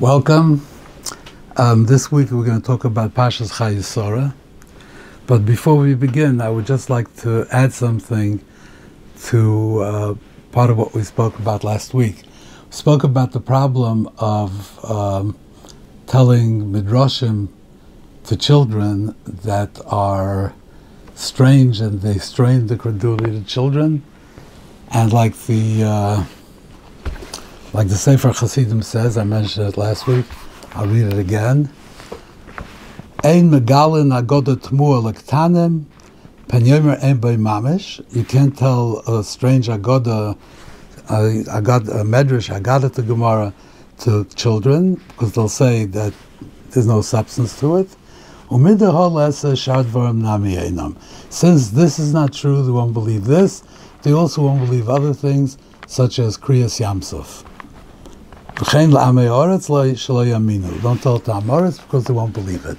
Welcome. Um, this week we're going to talk about Pashas Chayesora. But before we begin, I would just like to add something to uh, part of what we spoke about last week. We spoke about the problem of um, telling midrashim to children that are strange and they strain the credulity of children. And like the uh, like the Sefer Chassidim says, I mentioned it last week. I'll read it again. Ein megalin agoda tmua lektanim, penyomer ein by mamish. You can't tell a strange agoda, agad, a medrash, agada to Gemara to children because they'll say that there's no substance to it. Since this is not true, they won't believe this. They also won't believe other things, such as Kriyas Yamsuf. Don't tell Amoritz because they won't believe it.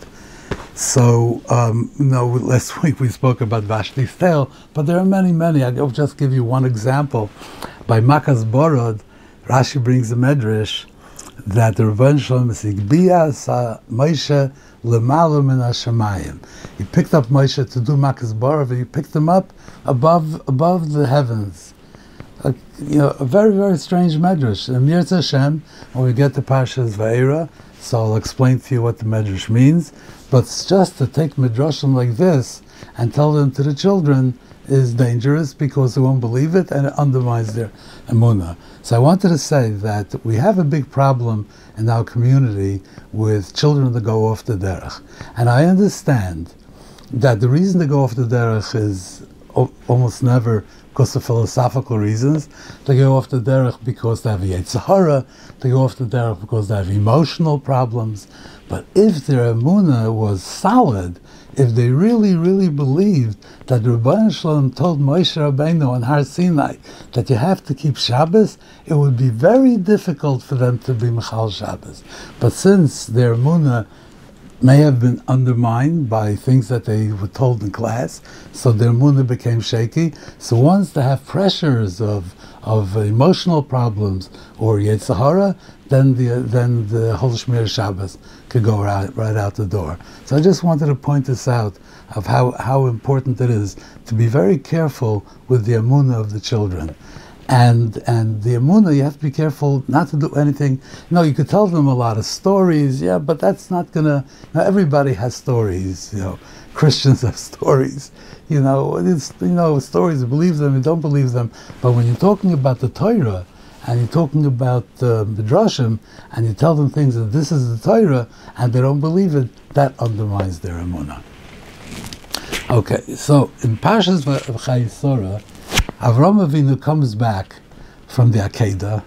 So, um, know, last week we spoke about Vashti's tale, but there are many, many. I'll just give you one example. By Makas Borod, Rashi brings a medrash that the Rebbein Shalom Moshe lemala min hashamayim. He picked up Moshe to do Makas Borod, and he picked him up above above the heavens. A, you know, a very, very strange medrash. And Mirz Hashem, when we get to Pashas Va'era, so I'll explain to you what the medrash means. But just to take midrashim like this and tell them to the children is dangerous because they won't believe it and it undermines their emunah. So I wanted to say that we have a big problem in our community with children that go off the derech. And I understand that the reason they go off the derech is almost never because of philosophical reasons. They go off the derech because they have Yetzer Hara. They go off the derech because they have emotional problems. But if their emunah was solid, if they really, really believed that Ribono Shel Olam told Moshe Rabbeinu on Har Sinai that you have to keep Shabbos, it would be very difficult for them to be Michal Shabbos. But since their emunah may have been undermined by things that they were told in class, so their munah became shaky. So once they have pressures of of emotional problems or Yetzer Hara, then the then the whole Shmir Shabbos could go right, right out the door. So I just wanted to point this out of how, how important it is to be very careful with the amunah of the children. And and the Amunah, you have to be careful not to do anything. You know, you could tell them a lot of stories, yeah, but that's not gonna. Know, everybody has stories. You know, Christians have stories. You know, it's you know stories. Believe them, you don't believe them. But when you're talking about the Torah, and you're talking about uh, midrashim, and you tell them things that this is the Torah, and they don't believe it, that undermines their emunah. Okay, so in Pashas Chayesora, Avram Avinu comes back from the Akedah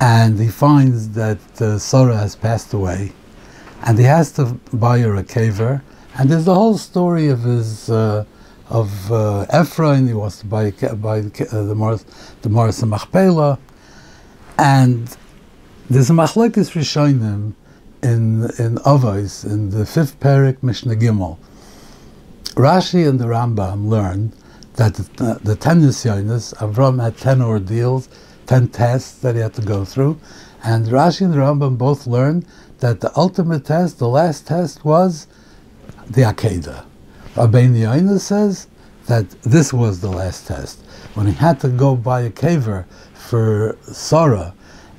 and he finds that uh, Sarah has passed away and he has to buy her a caver and there's the whole story of his uh, of uh, Ephraim. He wants to buy, buy the, uh, the Morris the Morris Machpelah and there's a machlekes rishonim in in Avos in the fifth parak Mishnah Gimel. Rashi and the Rambam learned that the, the ten nisyonis, Avram had ten ordeals, ten tests that he had to go through, and Rashi and the Rambam both learned that the ultimate test, the last test, was the Akedah. Rabbeinu Yoina says that this was the last test. When he had to go buy a caver for Sarah,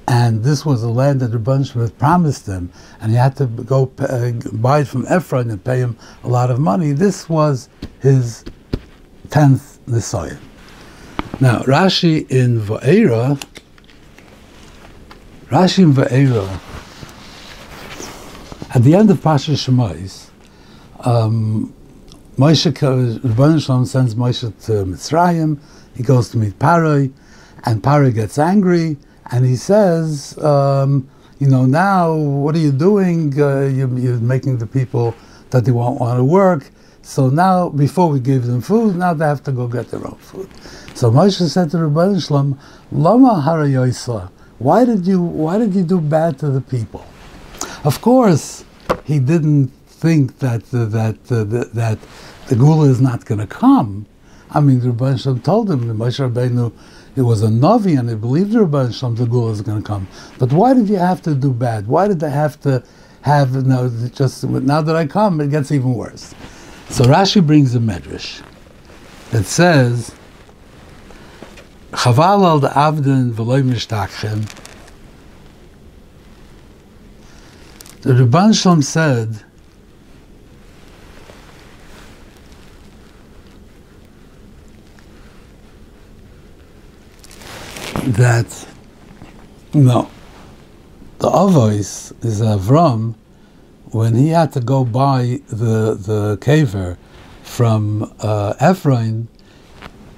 and this was the land that Rabban Shmuel promised him, and he had to go uh, buy it from Ephraim and pay him a lot of money. This was his tenth Nisayan. Now, Rashi in Va'era, Rashi in Va'era, at the end of Pasha Shemais, um, Moshe, Ribono Shel Olam sends Moshe to Mitzrayim, he goes to meet Paroi, and Paroi gets angry, and he says, um, you know, now, what are you doing? Uh, you, are making the people that they won't want to work. So now, before we gave them food, now they have to go get their own food. So Moshe said to Ribono Shel Olam, Lama harayoisa, why did you why did you do bad to the people? Of course, he didn't think that uh, that, uh, that the gula is not going to come. I mean, Ribono Shel Olam told him, Moshe Rabbeinu it was a Navi and he believed the Ribono Shel Olam, the Gula is going to come. But why did you have to do bad? Why did they have to have, you know, just, now that I come, it gets even worse. So Rashi brings a medrash that says, Chaval al avden v'loy mishtachim. The Ribono Shel Olam said, that no, the Avos is Avram when he had to go buy the the caver from uh, Ephraim.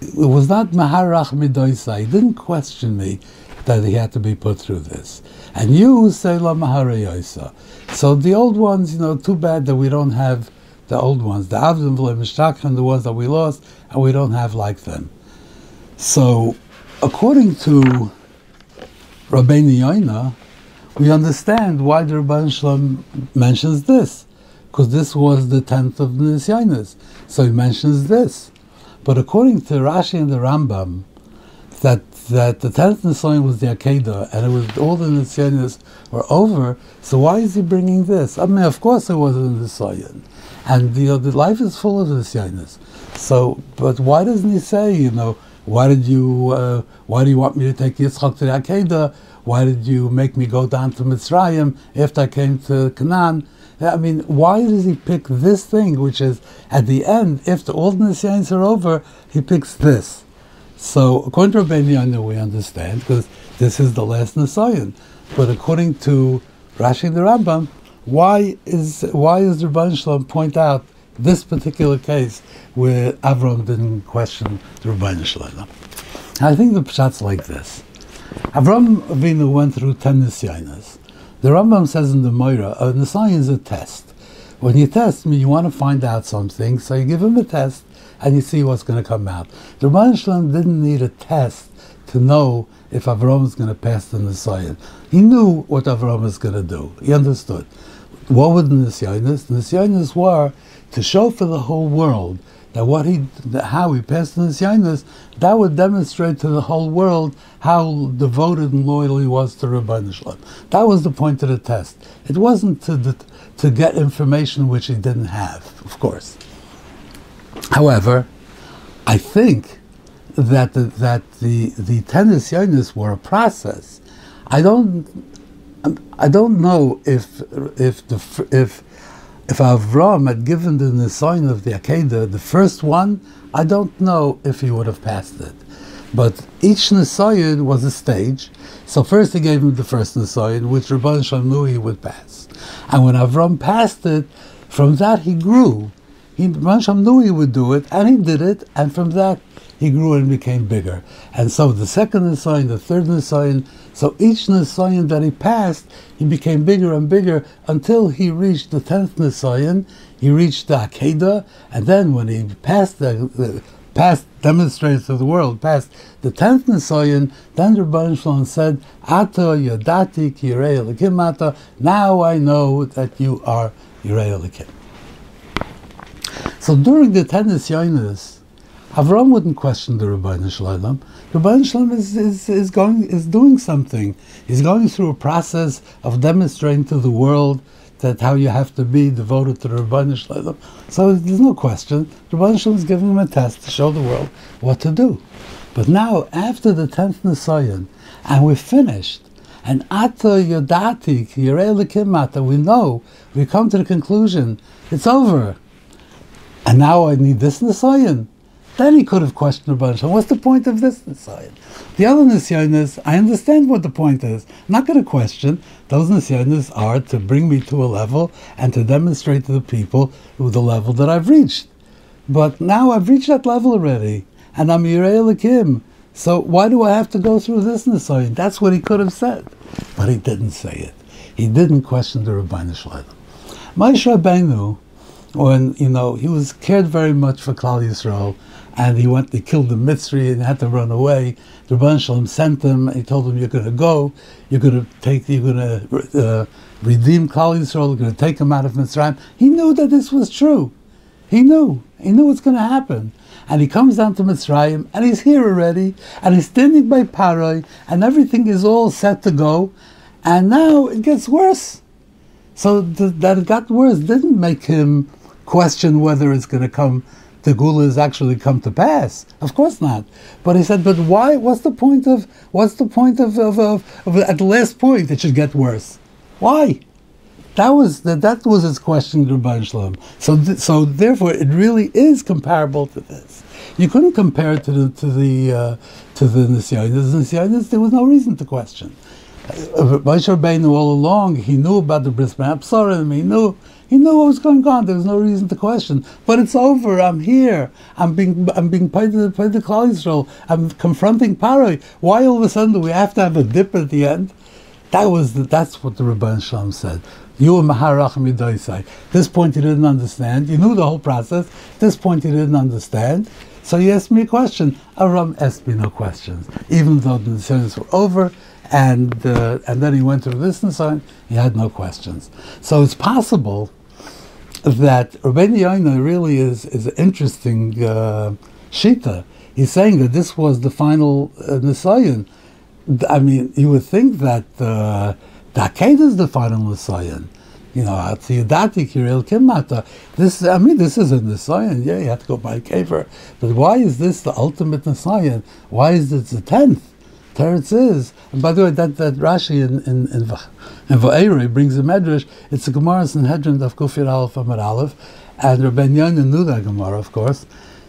It was not Maharach Midoisa. He didn't question me that he had to be put through this. And you say La Maharayosa. So the old ones, you know, too bad that we don't have the old ones, the Avdim and the ones that we lost, and we don't have like them. So according to Rabbeinu Yoina, we understand why the Ribono Shel Olam mentions this, because this was the tenth of the Nisyanis. So he mentions this. But according to Rashi and the Rambam, that that the tenth Nisyan was the Akedah, and it was all the Nisyanis were over. So why is he bringing this? I mean, of course, it was a Nisyan, and you know the life is full of Nisyanis. So, but why doesn't he say, you know? Why did you? Uh, why do you want me to take Yitzchak to the Akedah? Why did you make me go down to Mitzrayim after I came to Canaan? I mean, why does he pick this thing, which is at the end, if the old Nisyanis are over, he picks this. So, according to Rabbeinu we understand because this is the last Nisayan. But according to Rashi the Rambam, why is why does Ribono Shel Olam point out this particular case where Avram didn't question the Ribono Shel Olam. I think the pshat's like this. Avram Avinu went through ten nisyanas. The Rambam says in the Moira, a oh, nisyan is a test. When you test me, you want to find out something, so you give him a test and you see what's going to come out. The Shalom didn't need a test to know if Avram is going to pass the nisyan. He knew what Avram was going to do. He understood. What were the nisyanas? The nisyanas were to show for the whole world that what he, how he passed in his that would demonstrate to the whole world how devoted and loyal he was to Ribono Shel Olam. That was the point of the test. It wasn't to, to get information which he didn't have, of course. However, I think that the, that the, the ten Yainis were a process. I don't, I don't know if, if the, if if Avram had given the sign of the Akedah, the first one, I don't know if he would have passed it. But each Nisayan was a stage. So first he gave him the first Nisayan, which Ribono Shel Olam knew he would pass. And when Avram passed it, from that he grew. He, Rabban knew he would do it, and he did it, and from that he grew and became bigger. And so the second Nisayan, the third Nisayan, so each Nisayan that he passed, he became bigger and bigger until he reached the tenth Nisayan. He reached the Akedah, and then when he passed the, the passed, demonstrated to the world, passed the tenth Nisayan, then Shalom said, Ato Yodati Kirei Ata, now I know that you are Yirei Elikim. So during the ten Nisyanis, Avram wouldn't question the Ribono Shel Olam. The Ribono Shel Olam is, is, is, going, is doing something. He's going through a process of demonstrating to the world that how you have to be devoted to the Ribono Shel Olam. So there's no question. The Ribono Shel Olam is giving him a test to show the world what to do. But now, after the 10th Nisayan, and we're finished, and Ata Yodati, Yirei we know, we come to the conclusion, it's over. And now I need this Nisayan. Then he could have questioned Ribono Shel Olam. What's the point of this Nisyan? The other Nisyanis, I understand what the point is. I'm not going to question. Those Nisyanis are to bring me to a level and to demonstrate to the people the level that I've reached. But now I've reached that level already, and I'm Yirei Lakim. So why do I have to go through this Nisyan? That's what he could have said. But he didn't say it. He didn't question the Ribono Shel Olam. Moshe Rabbeinu, when, you know, he was cared very much for Klal Yisrael, and he went, he killed the Mitzri and had to run away. The Ribono Shel Olam sent him, and he told him, you're going to go, you're going to take, you're going to uh, redeem Klal Yisrael, you're going to take him out of Mitzrayim. He knew that this was true. He knew. He knew what's going to happen. and he comes down to Mitzrayim, and he's here already, and he's standing by Paroi, and everything is all set to go, and now it gets worse. So th- that it got worse didn't make him question whether it's going to come, the Gula has actually come to pass. Of course not. But he said, but why? What's the point of? What's the point of, of, of, of at the last point it should get worse? Why? That was that. That was his question to Ribono Shel Olam. So, th- so therefore, it really is comparable to this. You couldn't compare it to the to the uh, to the Nisyanis. There was no reason to question. Uh, Moshe Rabbeinu all along, he knew about the Bris Absarim. He knew he knew what was going on. There was no reason to question. But it's over. I'm here. I'm being I'm being paid to paid to Klal Yisrael. I'm confronting Paroi. Why all of a sudden do we have to have a dip at the end? That was the, that's what the Ribono Shel Olam said. You were Maharach Midoisai. This point you didn't understand. You knew the whole process. This point you didn't understand. So you asked me a question. Aram asked me no questions, even though the decisions were over, and uh, and then he went to the sign. He had no questions. So it's possible that Rabbeinu Yoina really is is an interesting uh, shita. He's saying that this was the final uh, Nisayan. I mean, you would think that. Uh, Daked is the final Messiah. You know, Atziyadati Kiril Kimata. This, I mean, this is a Messiah. Yeah, you have to go by a caver. But why is this the ultimate Messiah? Why is this the tenth? Teretz is. And by the way, that, that Rashi in in in, in Va'ere brings a medrash. It's a Gemara Sanhedrin of Kufir Aleph Amar Aleph, and Rabben Yonin knew that Gemara, of course.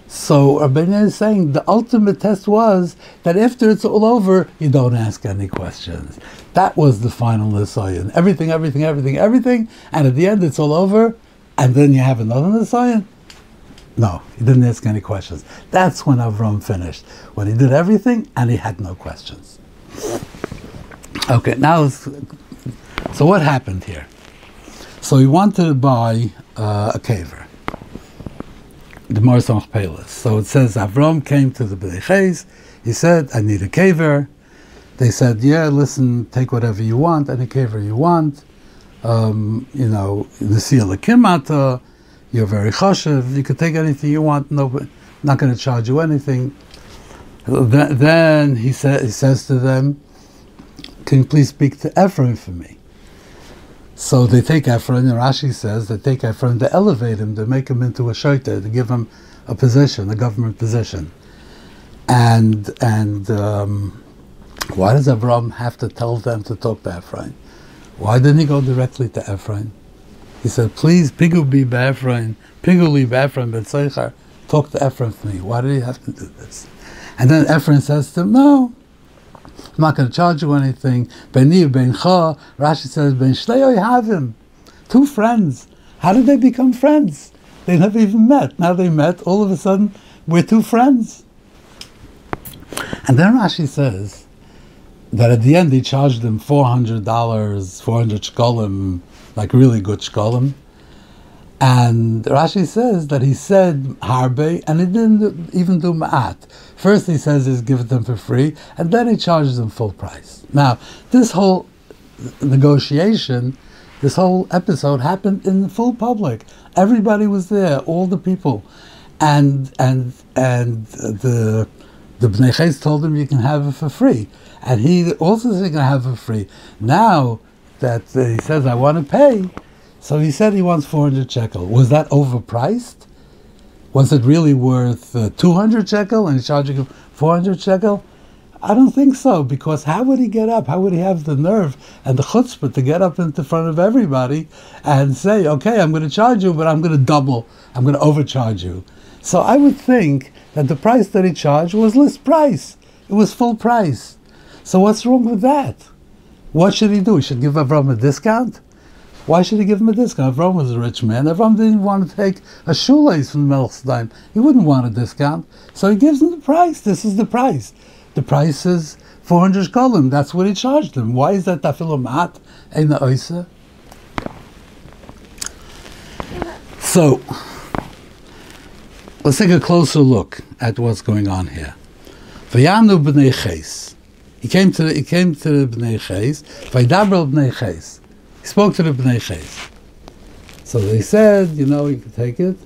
So Rabbeinu is saying the ultimate test was that after it's all over, you don't ask any questions. That was the final Nisayan. Everything, everything, everything, everything, and at the end it's all over, and then you have another Nisayan. No, he didn't ask any questions. That's when Avram finished. When he did everything and he had no questions. Okay, now, so what happened here? So he wanted to buy uh, a caver the Marzach Pelis. So it says Avram came to the Bnei He said, "I need a caver." They said, "Yeah, listen, take whatever you want, any caver you want. Um, you know, the seal of kimata. You're very chashiv. You can take anything you want. No, not going to charge you anything." Then he said, he says to them, "Can you please speak to Ephraim for me?" So they take Ephron, and Rashi says they take Ephron to elevate him, to make him into a shaita, to give him a position, a government position. And and um, why does Avram have to tell them to talk to Ephraim? Why didn't he go directly to Ephraim? He said, please, Pigu be Ephraim, Pigu li Ephraim ben talk to Ephraim for me. Why did he have to do this? And then Ephraim says to him, no, I'm not going to charge you anything. Beni bencha, Rashi says, ben shlei have him. Two friends. How did they become friends? They never even met. Now they met. All of a sudden, we're two friends. And then Rashi says that at the end he charged them four hundred dollars, four hundred shkolim, like really good shkolim. And Rashi says that he said harbe, and he didn't even do ma'at. First he says he's given them for free, and then he charges them full price. Now, this whole negotiation, this whole episode happened in full public. Everybody was there, all the people. And and and the the Bnei Ches told him you can have it for free. And he also said you can have it for free. Now that uh, he says I want to pay, so he said he wants 400 shekel. Was that overpriced? Was it really worth uh, 200 shekel and charging him 400 shekel? I don't think so, because how would he get up? How would he have the nerve and the chutzpah to get up into front of everybody and say, okay, I'm going to charge you, but I'm going to double, I'm going to overcharge you? So I would think that the price that he charged was list price. It was full price. So what's wrong with that? What should he do? He should give Avram a discount? Why should he give him a discount? Avram was a rich man. Avram didn't want to take a shoelace from Melchstein. He wouldn't want a discount. So he gives him the price. This is the price. The price is 400 shkolim. That's what he charged him. Why is that tafilu mat in the oisa? So, let's take a closer look at what's going on here. Vayanu b'nei ches. He came to the, he came to the b'nei ches. Vaydabra b'nei ches. He spoke to the Bnei Ches. So they said, you know, you can take it.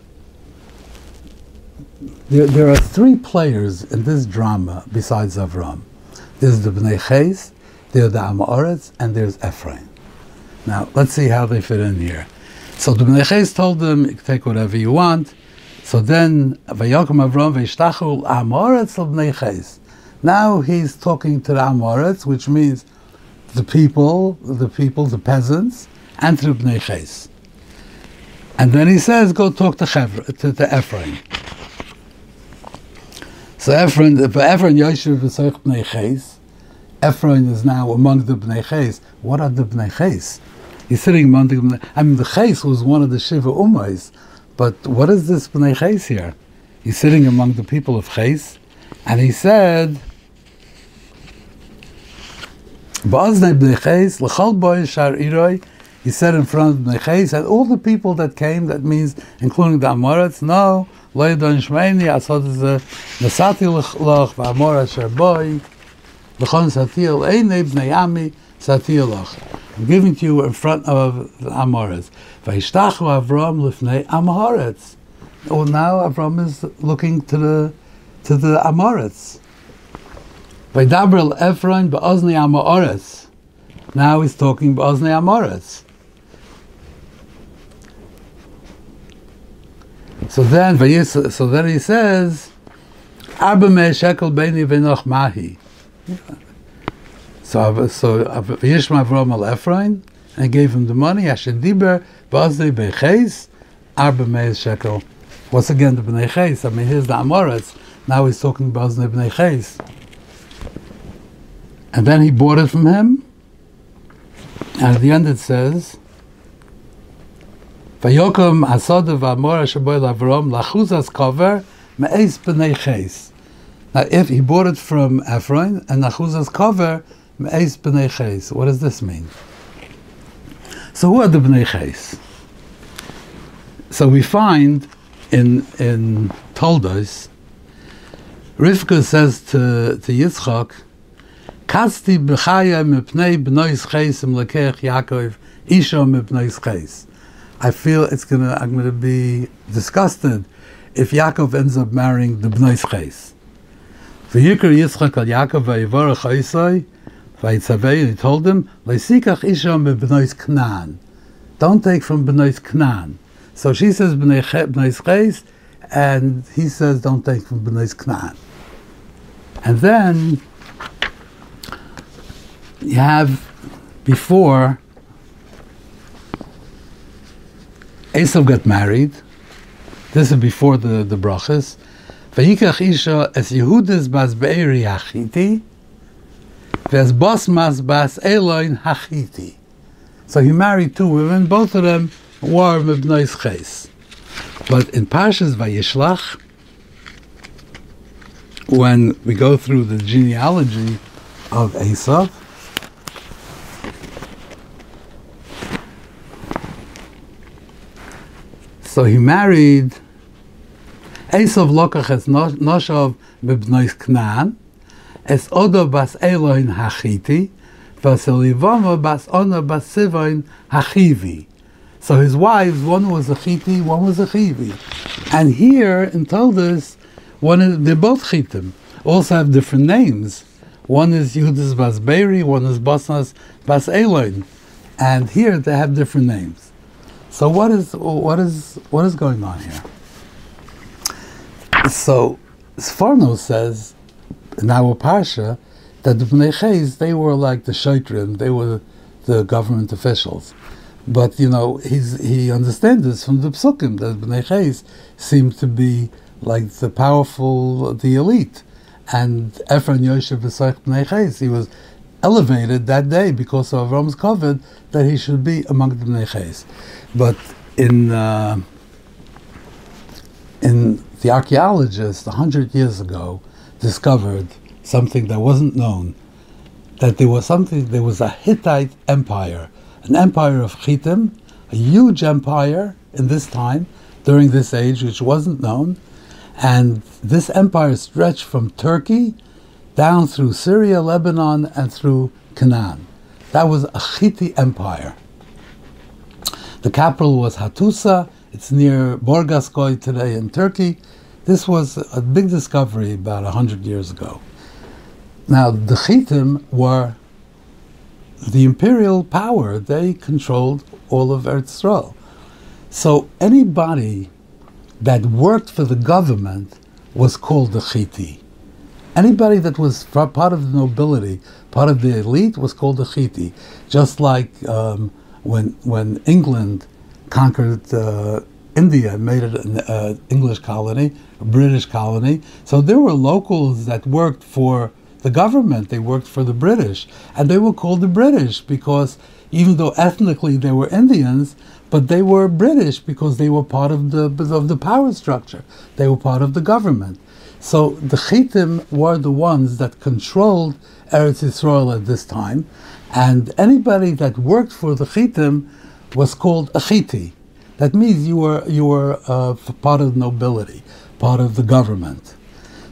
there, there are three players in this drama besides Avram. There's the Bnei Ches, there's the Amoritz, and there's Ephraim. Now, let's see how they fit in here. So the Bnei Ches told them, you can take whatever you want. So then, Vayokum Avram Veishtachu Amoritz Bnei Ches. Now he's talking to the Amoritz, which means the people, the people, the peasants, and to Bnei Ches. And then he says, go talk to, Chevra, to, to Ephraim. So Ephraim, Ephraim Yoshev B'Soich Bnei Ches, Ephraim is now among the Bnei Ches. What are the Bnei Ches? He's sitting among the Bnei I mean, the Ches was one of the Shiva Ummahs, but what is this Bnei Ches here? He's sitting among the people of Ches, and he said, he said in front of Bnei Ches, and all the people that came, that means including the Amoritz, no, lo yadon shmeini, asod ze nasati loch, v'amor asher boy, l'chon satil, einei bnei ami, satil loch. I'm giving to you in front of the Amoritz. Vayishtachu Avram lifnei Amoritz. Well, now Avram is looking to the to the Amoritz. Vaydabrel Ephraim ba'ozni Amoritz. Now he's talking ba'ozni Amoritz. So then, so then he says, Arba me shekel beini v'noch mahi. So, so Vayishma Avram al Ephraim, and gave him the money. Asher diber ba'azdei be'cheis, Arba me shekel. Once again, the b'nei ches. I mean, here's the Amoritz. Now he's talking about the b'nei ches. And then he bought it from him. And at the end it says, Vayokom Asada Vamora Shaboy Lavrom Lachuzas cover Me'ez B'nei Ches. Now, if he bought it from Ephraim and Nachuzas cover Me'ez B'nei Ches, what does this mean? So, who are the B'nei Ches? So, we find in in Toldos, Rivka says to to Yitzchak, "Kasti b'chaya mipnei b'nois ches im lekech Yaakov isha mipnois ches." I feel it's gonna. I'm gonna be disgusted if Yaakov ends up marrying the Bnei Ches. V'yikr Yitzchak al Yaakov v'yivarach Isai v'yitzavei. He told him, "Leisikach isha b'Bnei Knan." Don't take from Bnei Knan. So she says Bnei Ches, and he says, "Don't take from Bnei Knan." And then you have before Esav got married. This is before the, the brachas. Vayikach Isha Yehudas bas Be'eri Hachiti, bas Eloin Hachiti. So he married two women, both of them were Mibnois Ches. But in Parshas Vayishlach, when we go through the genealogy of Esav, So he married Esav Lokach es Noshav Bibnois Knan, es Odo bas Eloin Hachiti, vas Elivama bas Ona bas Sivoin Hachivi. So his wives, one was a Chiti, one was a Chivi. And here in Toldos, one is, they're both Chitim, also have different names. One is Yudas bas Beiri, one is Basnas bas Eloin. And here they have different names. So what is what is what is going on here? So Sforno says in our parsha that the Bnei they were like the Shaitrim, they were the government officials. But you know, he's, he understands this from the Psukim that Bnei Ches seem to be like the powerful, the elite. And Ephraim Yosef B'Soich Bnei Ches, he was elevated that day because of Avram's covenant that he should be among the Bnei Ches. But in uh, in the archaeologists a hundred years ago discovered something that wasn't known. That there was something. There was a Hittite empire, an empire of Chitim, a huge empire in this time during this age, which wasn't known, and this empire stretched from Turkey down through Syria, Lebanon, and through Canaan. That was a Chiti empire. The capital was Hattusa. It's near Bogazkoy today in Turkey. This was a big discovery about 100 years ago. Now, the Chitim were the imperial power. They controlled all of Eretz Yisrael. So anybody that worked for the government was called the Chiti. Anybody that was part of the nobility, part of the elite, was called a Chiti. Just like um, when when England conquered uh, India, made it an uh, English colony, a British colony. So there were locals that worked for the government. They worked for the British, and they were called the British because even though ethnically they were Indians, but they were British because they were part of the of the power structure. They were part of the government. So the Chitim were the ones that controlled Eretz Yisrael at this time, and anybody that worked for the Chitim was called a Chiti. That means you were you were uh, part of the nobility, part of the government.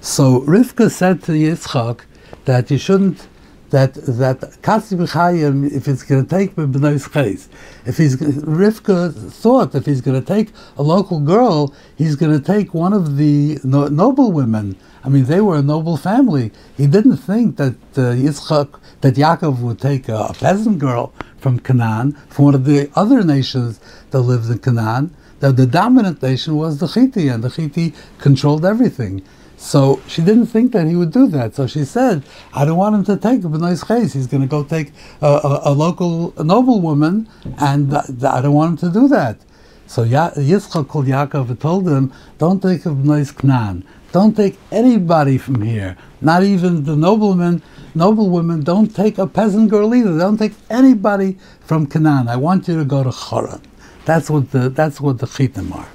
So Rivka said to Yitzchak that you shouldn't that that Katzi B'chayim, if it's going to take B'nais Ches, if he's Rivka thought if he's going to take a local girl, he's going to take one of the no, noble women. I mean, they were a noble family. He didn't think that uh, Yitzchak, that Yaakov would take a, a, peasant girl from Canaan, from one of the other nations that lived in Canaan. That the dominant nation was the Chiti, and the Chiti controlled everything. So she didn't think that he would do that. So she said, "I don't want him to take a nice case. He's going to go take a, a, a local noblewoman, and I don't want him to do that." So ya- Yitzchak called Yaakov told him, "Don't take a nice Knan. Don't take anybody from here. Not even the nobleman, noblewomen. Don't take a peasant girl either. Don't take anybody from Canaan. I want you to go to Choron. That's what the that's what the chitim are."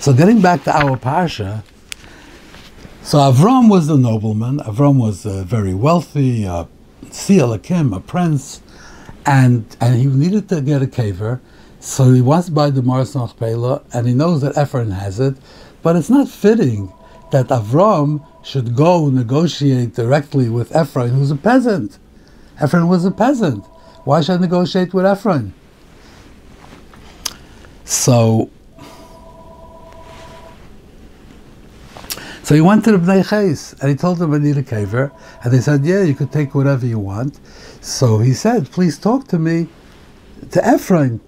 So getting back to our parsha. So Avram was a nobleman. Avram was uh, very wealthy, uh, Sialakim, a prince, and and he needed to get a caver. So he wants to buy the Mars Pela, and he knows that Ephron has it, but it's not fitting that Avram should go negotiate directly with Ephron, who's a peasant. Ephron was a peasant. Why should I negotiate with Ephron? So So he went to the Bnei Ches and he told them I need a caver. And they said, Yeah, you could take whatever you want. So he said, Please talk to me to Ephraim.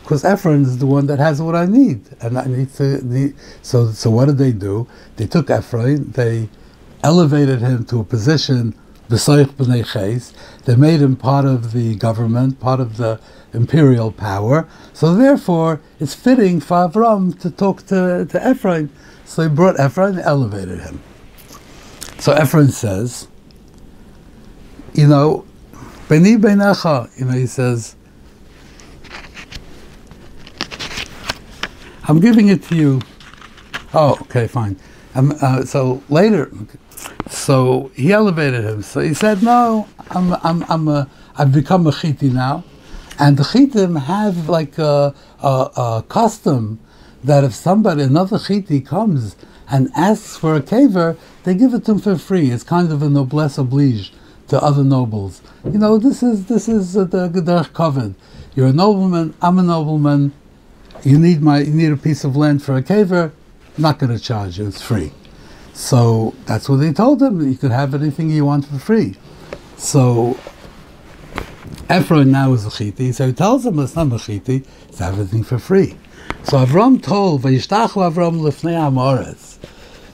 Because Ephraim is the one that has what I need. And I need to need so so what did they do? They took Ephraim, they elevated him to a position B'Soich B'nei Ches. They made him part of the government, part of the imperial power. So therefore, it's fitting for Avram to talk to, to Ephraim. So he brought Ephron and elevated him. So Ephron says, you know, Beni Beinacha, you know, he says, I'm giving it to you. Oh, okay, fine. Um, uh, so later, so he elevated him. So he said, "No, I'm, I'm, I'm a, I've become a chiti now, and the chitim have like a, a, a custom that if somebody, another chiti comes and asks for a caver, they give it to him for free. It's kind of a noblesse oblige to other nobles. You know, this is this is the Gedach covered. You're a nobleman. I'm a nobleman. You need my you need a piece of land for a caver. I'm not going to charge you. It's free. So that's what they told him. You could have anything you want for free. So Ephron now is a chiti. So he tells him it's not a chiti. It's everything for free. So Avram told, Vayishtachu Avram lifnei Amoritz."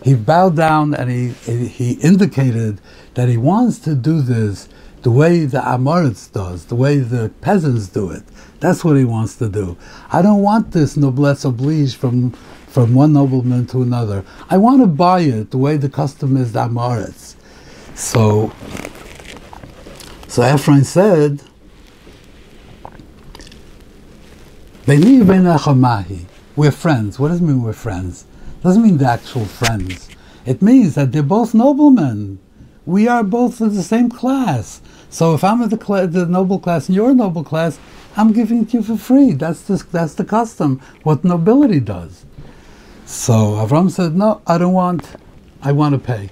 He bowed down and he, he indicated that he wants to do this the way the Amoritz does, the way the peasants do it. That's what he wants to do. I don't want this noblesse oblige from from one nobleman to another. I want to buy it the way the custom is the Amoritz. So, so Ephraim said, we're friends. What does it mean we're friends? It doesn't mean the actual friends. It means that they're both noblemen. We are both of the same class. So if I'm of the, cl- the noble class and you're a noble class, I'm giving it to you for free. That's the, that's the custom, what nobility does. So Avram said, No, I don't want, I want to pay.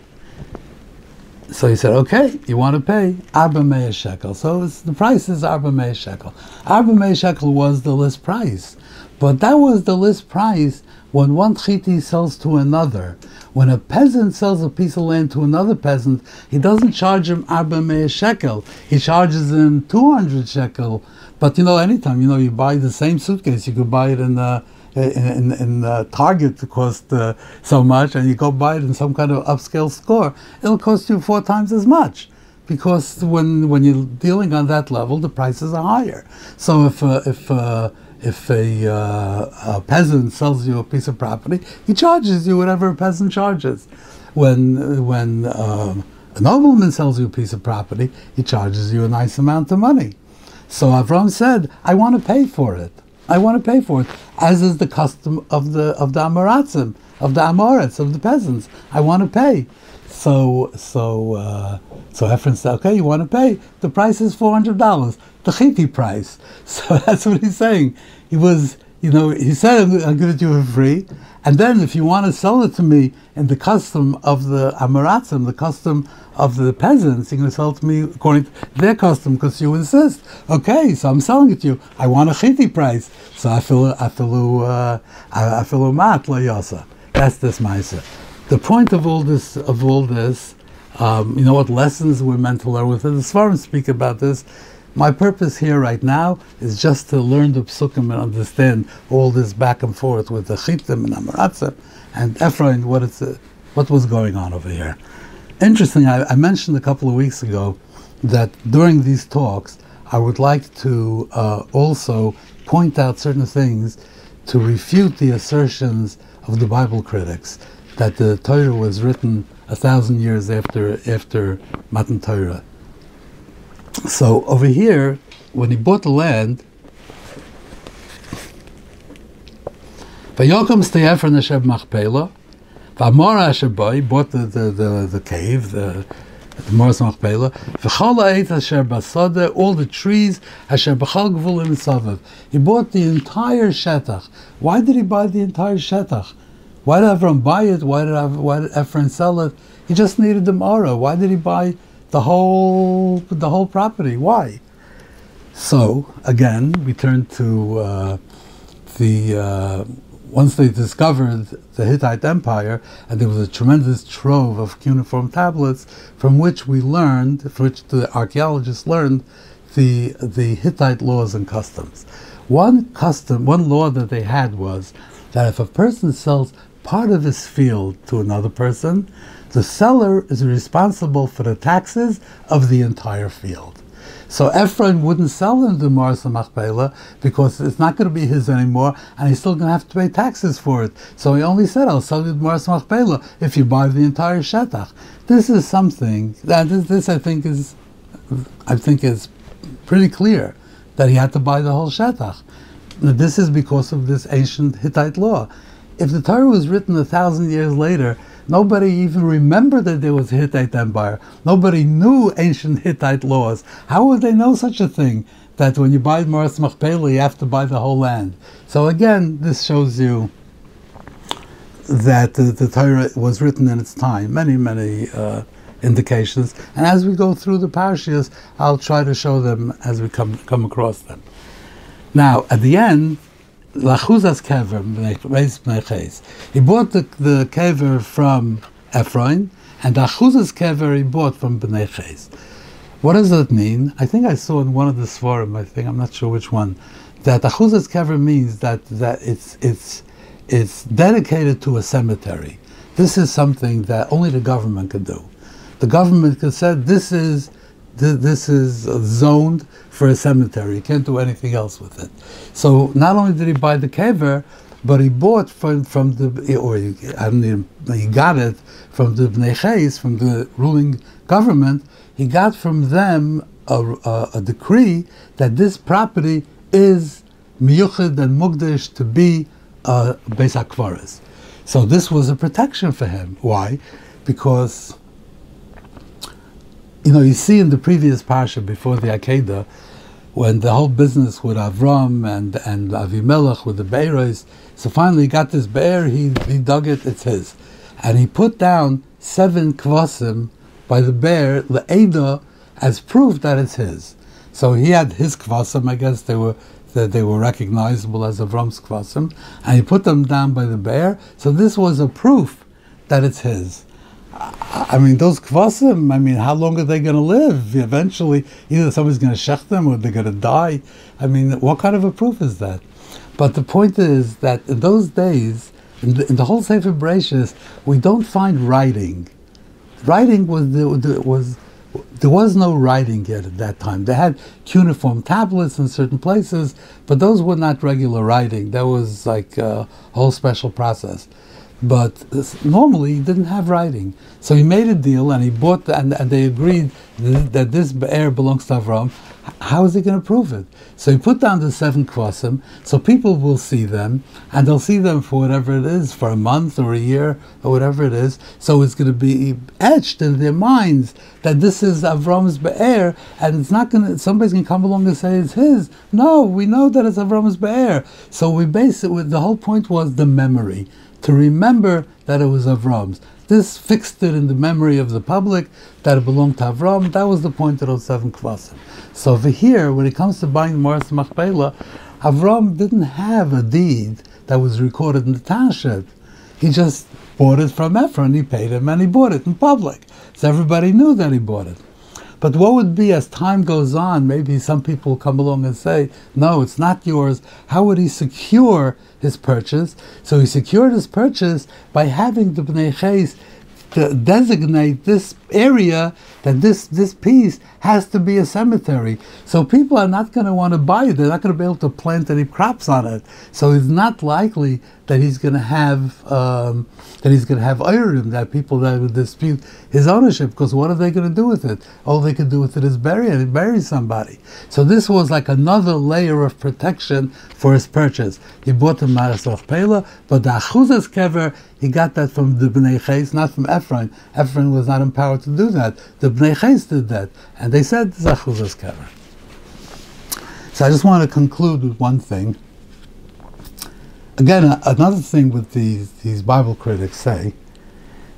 So he said, okay, you want to pay Arba Meir shekel. So the price is Arba Meir shekel. Arba Meir shekel was the list price. But that was the list price when one chiti sells to another. When a peasant sells a piece of land to another peasant, he doesn't charge him arba shekel. He charges him 200 shekel. But you know, anytime, you know, you buy the same suitcase, you could buy it in the in, in, uh, Target cost uh, so much, and you go buy it in some kind of upscale store, it'll cost you four times as much. Because when when you're dealing on that level, the prices are higher. So if uh, if uh, if a, uh, a, peasant sells you a piece of property, he charges you whatever a peasant charges. When when um, a nobleman sells you a piece of property, he charges you a nice amount of money. So Avram said, "I want to pay for it." I want to pay for it, as is the custom of the of the Amoratzim, of the Amoritz, of the peasants. I want to pay. So so uh, so Ephraim said, okay, you want to pay? The price is four hundred dollars, the chiti price. So that's what he's saying. He was, you know, he said, I'm, I'm give it to you for free. And then if you want to sell it to me in the custom of the Amaratzim, the custom of the peasants, you're going to sell it to me according to their custom because you insist. Okay, so I'm selling it to you. I want a chiti price. So I feel I feel uh, I feel mat yasa. That's this ma'aser. The point of all this of all this, um, you know what lessons we're meant to learn with it. The Svarim speak about this my purpose here right now is just to learn the psukim and understand all this back and forth with the chitim and amaratzim and Ephraim, what, it's, uh, what was going on over here. Interesting, I, I, mentioned a couple of weeks ago that during these talks, I would like to uh, also point out certain things to refute the assertions of the Bible critics that the Torah was written a thousand years after after Matan Torah. So over here, when he bought the land, Vayokom Stefer Nesheb Machpela, Vamora Boy bought the, the, the, the cave, the the Moras Machpela, V'chol Eit Asher Basada, all the trees, Asher B'chol Gvulim Savav. He bought the entire Shetach. Why did he buy the entire Shetach? Why did everyone buy it? Why did, Av- why did Ephraim sell it? He just needed the Mara. Why did he buy the whole the whole property. Why? So again, we turn to uh, the uh, once they discovered the Hittite Empire, and there was a tremendous trove of cuneiform tablets from which we learned, from which the archaeologists learned the the Hittite laws and customs. One custom, one law that they had was that if a person sells part of his field to another person, the seller is responsible for the taxes of the entire field. So Ephraim wouldn't sell him the Marsa Machpelah because it's not going to be his anymore, and he's still going to have to pay taxes for it. So he only said, "I'll sell you the Marsa Machpelah if you buy the entire shetach." This is something that this, this I think is, I think is pretty clear that he had to buy the whole shetach. This is because of this ancient Hittite law. If the Torah was written a thousand years later, Nobody even remembered that there was a Hittite Empire. Nobody knew ancient Hittite laws. How would they know such a thing? That when you buy Maras Machpelah, you have to buy the whole land. So again, this shows you that the, the Torah was written in its time. Many, many uh, indications. And as we go through the parashas, I'll try to show them as we come come across them. Now, at the end, Lachuzas kever He bought the, the kever from Ephraim, and Achuzas kever he bought from Bnei. What does that mean? I think I saw in one of the Svarim, I think, I'm not sure which one, that Achuzas kever means that, that it's, it's, it's dedicated to a cemetery. This is something that only the government can do. The government can say, this is this is zoned for a cemetery. You can't do anything else with it. So not only did he buy the kever, but he bought from, from the, or he, I need, he got it from the Bnei from the ruling government. He got from them a, a, a decree that this property is miyuchid and mugdish to be a Beis. So this was a protection for him. Why? Because you know, you see in the previous parsha before the Akedah, when the whole business with Avram and and Avimelech with the Beiros, so finally he got this bear, he, he dug it, it's his. And he put down seven kvasim by the bear, Le'eda, as proof that it's his. So he had his kvasim, I guess they were that they were recognizable as Avram's kvasim, and he put them down by the bear. So this was a proof that it's his. I mean, those kvasim, I mean, how long are they going to live? Eventually, either somebody's going to shech them or they're going to die. I mean, what kind of a proof is that? But the point is that in those days, in the, in the whole Sefer Bereshis, we don't find writing. Writing was the, the, was there was no writing yet at that time. They had cuneiform tablets in certain places, but those were not regular writing. That was like a whole special process. But normally he didn't have writing. So he made a deal and he bought, the, and, and they agreed th- that this heir belongs to Avram. How is he going to prove it? So he put down the seven kvasim, so people will see them, and they'll see them for whatever it is, for a month or a year or whatever it is. So it's going to be etched in their minds that this is Avram's Be'er, and it's not going to, somebody's going to come along and say it's his. No, we know that it's Avram's Be'er. So we base the whole point was the memory to remember that it was Avram's. This fixed it in the memory of the public that it belonged to Avram. That was the point of those seven kvasim. So over here, when it comes to buying the Maras Machpelah, Avram didn't have a deed that was recorded in the township. He just bought it from Ephron. He paid him and he bought it in public. So everybody knew that he bought it. But what would be as time goes on? Maybe some people come along and say, "No, it's not yours." How would he secure his purchase? So he secured his purchase by having the bnei ches to designate this area that this this piece has to be a cemetery. So people are not going to want to buy it. They're not going to be able to plant any crops on it. So it's not likely that he's going to have um, that he's going to have iron that people that would dispute his ownership. Because what are they going to do with it? All they can do with it is bury it, bury somebody. So this was like another layer of protection for his purchase. He bought the Maras Pela, but the Achuzas Kever he got that from the Bnei Ches, not from Ephron. Ephron was not empowered to do that. The Bnei Ches did that, and they said Zachuzas Kever. So I just want to conclude with one thing. Again, another thing with these these Bible critics say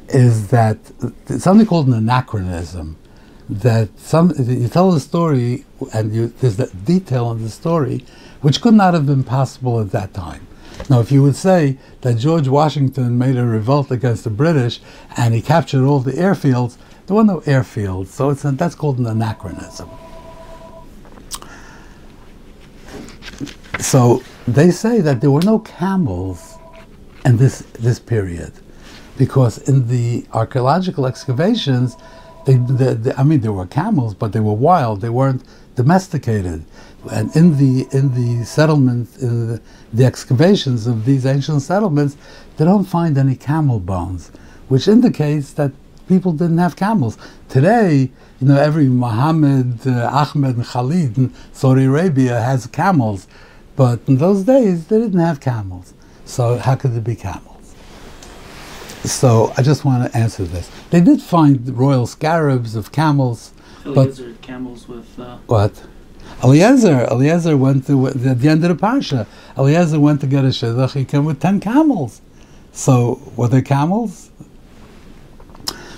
is that something called an anachronism. That some you tell a story and you, there's that detail in the story which could not have been possible at that time. Now, if you would say that George Washington made a revolt against the British and he captured all the airfields, there were no airfields, so it's a, that's called an anachronism. So they say that there were no camels in this this period, because in the archaeological excavations, they, they, they, I mean, there were camels, but they were wild. They weren't domesticated and in the in the settlements, in the, the, excavations of these ancient settlements, they don't find any camel bones, which indicates that people didn't have camels. Today, you know, every Muhammad, uh, Ahmed, and Khalid in Saudi Arabia has camels, but in those days they didn't have camels. So how could there be camels? So I just want to answer this. They did find royal scarabs of camels, but camels with uh, what? Eliezer, Eliezer went to at the end of the parsha. Eliezer went to get a shidduch. He came with ten camels. So were they camels?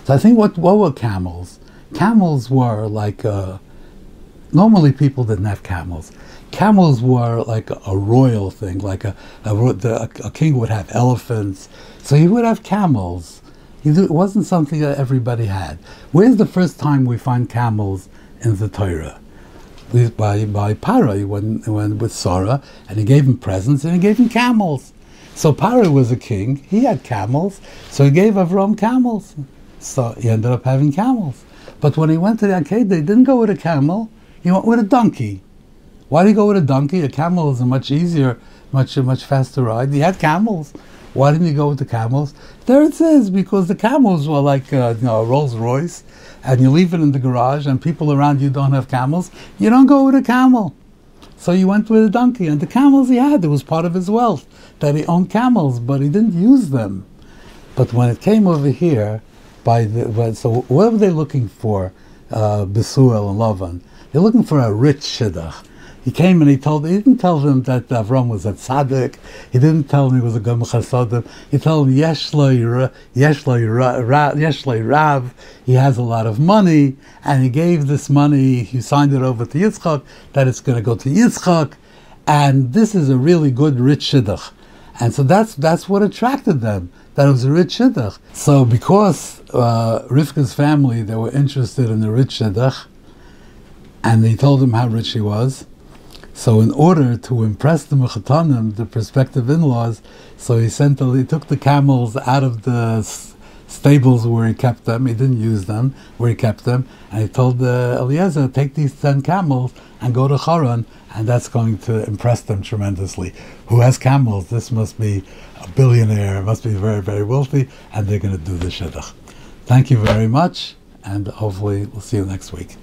So I think what what were camels? Camels were like uh, normally people didn't have camels. Camels were like a, royal thing, like a a, the, a king would have elephants, so he would have camels. It wasn't something that everybody had. Where's the first time we find camels in the Torah? by by Paro. He went, went with Sarah, and he gave him presents, and he gave him camels. So Paro was a king; he had camels, so he gave Avram camels. So he ended up having camels. But when he went to the Akeidah, they didn't go with a camel; he went with a donkey. Why did he go with a donkey? A camel is a much easier, much much faster ride. He had camels. Why didn't he go with the camels? There it says because the camels were like uh, you know a Rolls Royce, and you leave it in the garage, and people around you don't have camels. You don't go with a camel. So you went with a donkey, and the camels he had, it was part of his wealth that he owned camels, but he didn't use them. But when it came over here, by the so what were they looking for? Uh, Besuel and Lavan. They're looking for a rich shidduch he came and he told, he didn't tell them that Avram was a tzaddik. He didn't tell him he was a gomel chasadim. He told him, yeshloi rav, he has a lot of money, and he gave this money, he signed it over to Yitzchak, that it's going to go to Yitzchak, And this is a really good rich shidduch. And so that's that's what attracted them, that it was a rich shidduch. So because uh, Rivka's family, they were interested in the rich shidduch, and they told him how rich he was. So in order to impress the Mechatanim, the prospective in-laws, so he sent the, he took the camels out of the stables where he kept them. He didn't use them where he kept them, and he told uh, Eliezer, take these ten camels and go to Haran, and that's going to impress them tremendously. Who has camels? This must be a billionaire. Must be very very wealthy, and they're going to do the shidduch. Thank you very much, and hopefully we'll see you next week.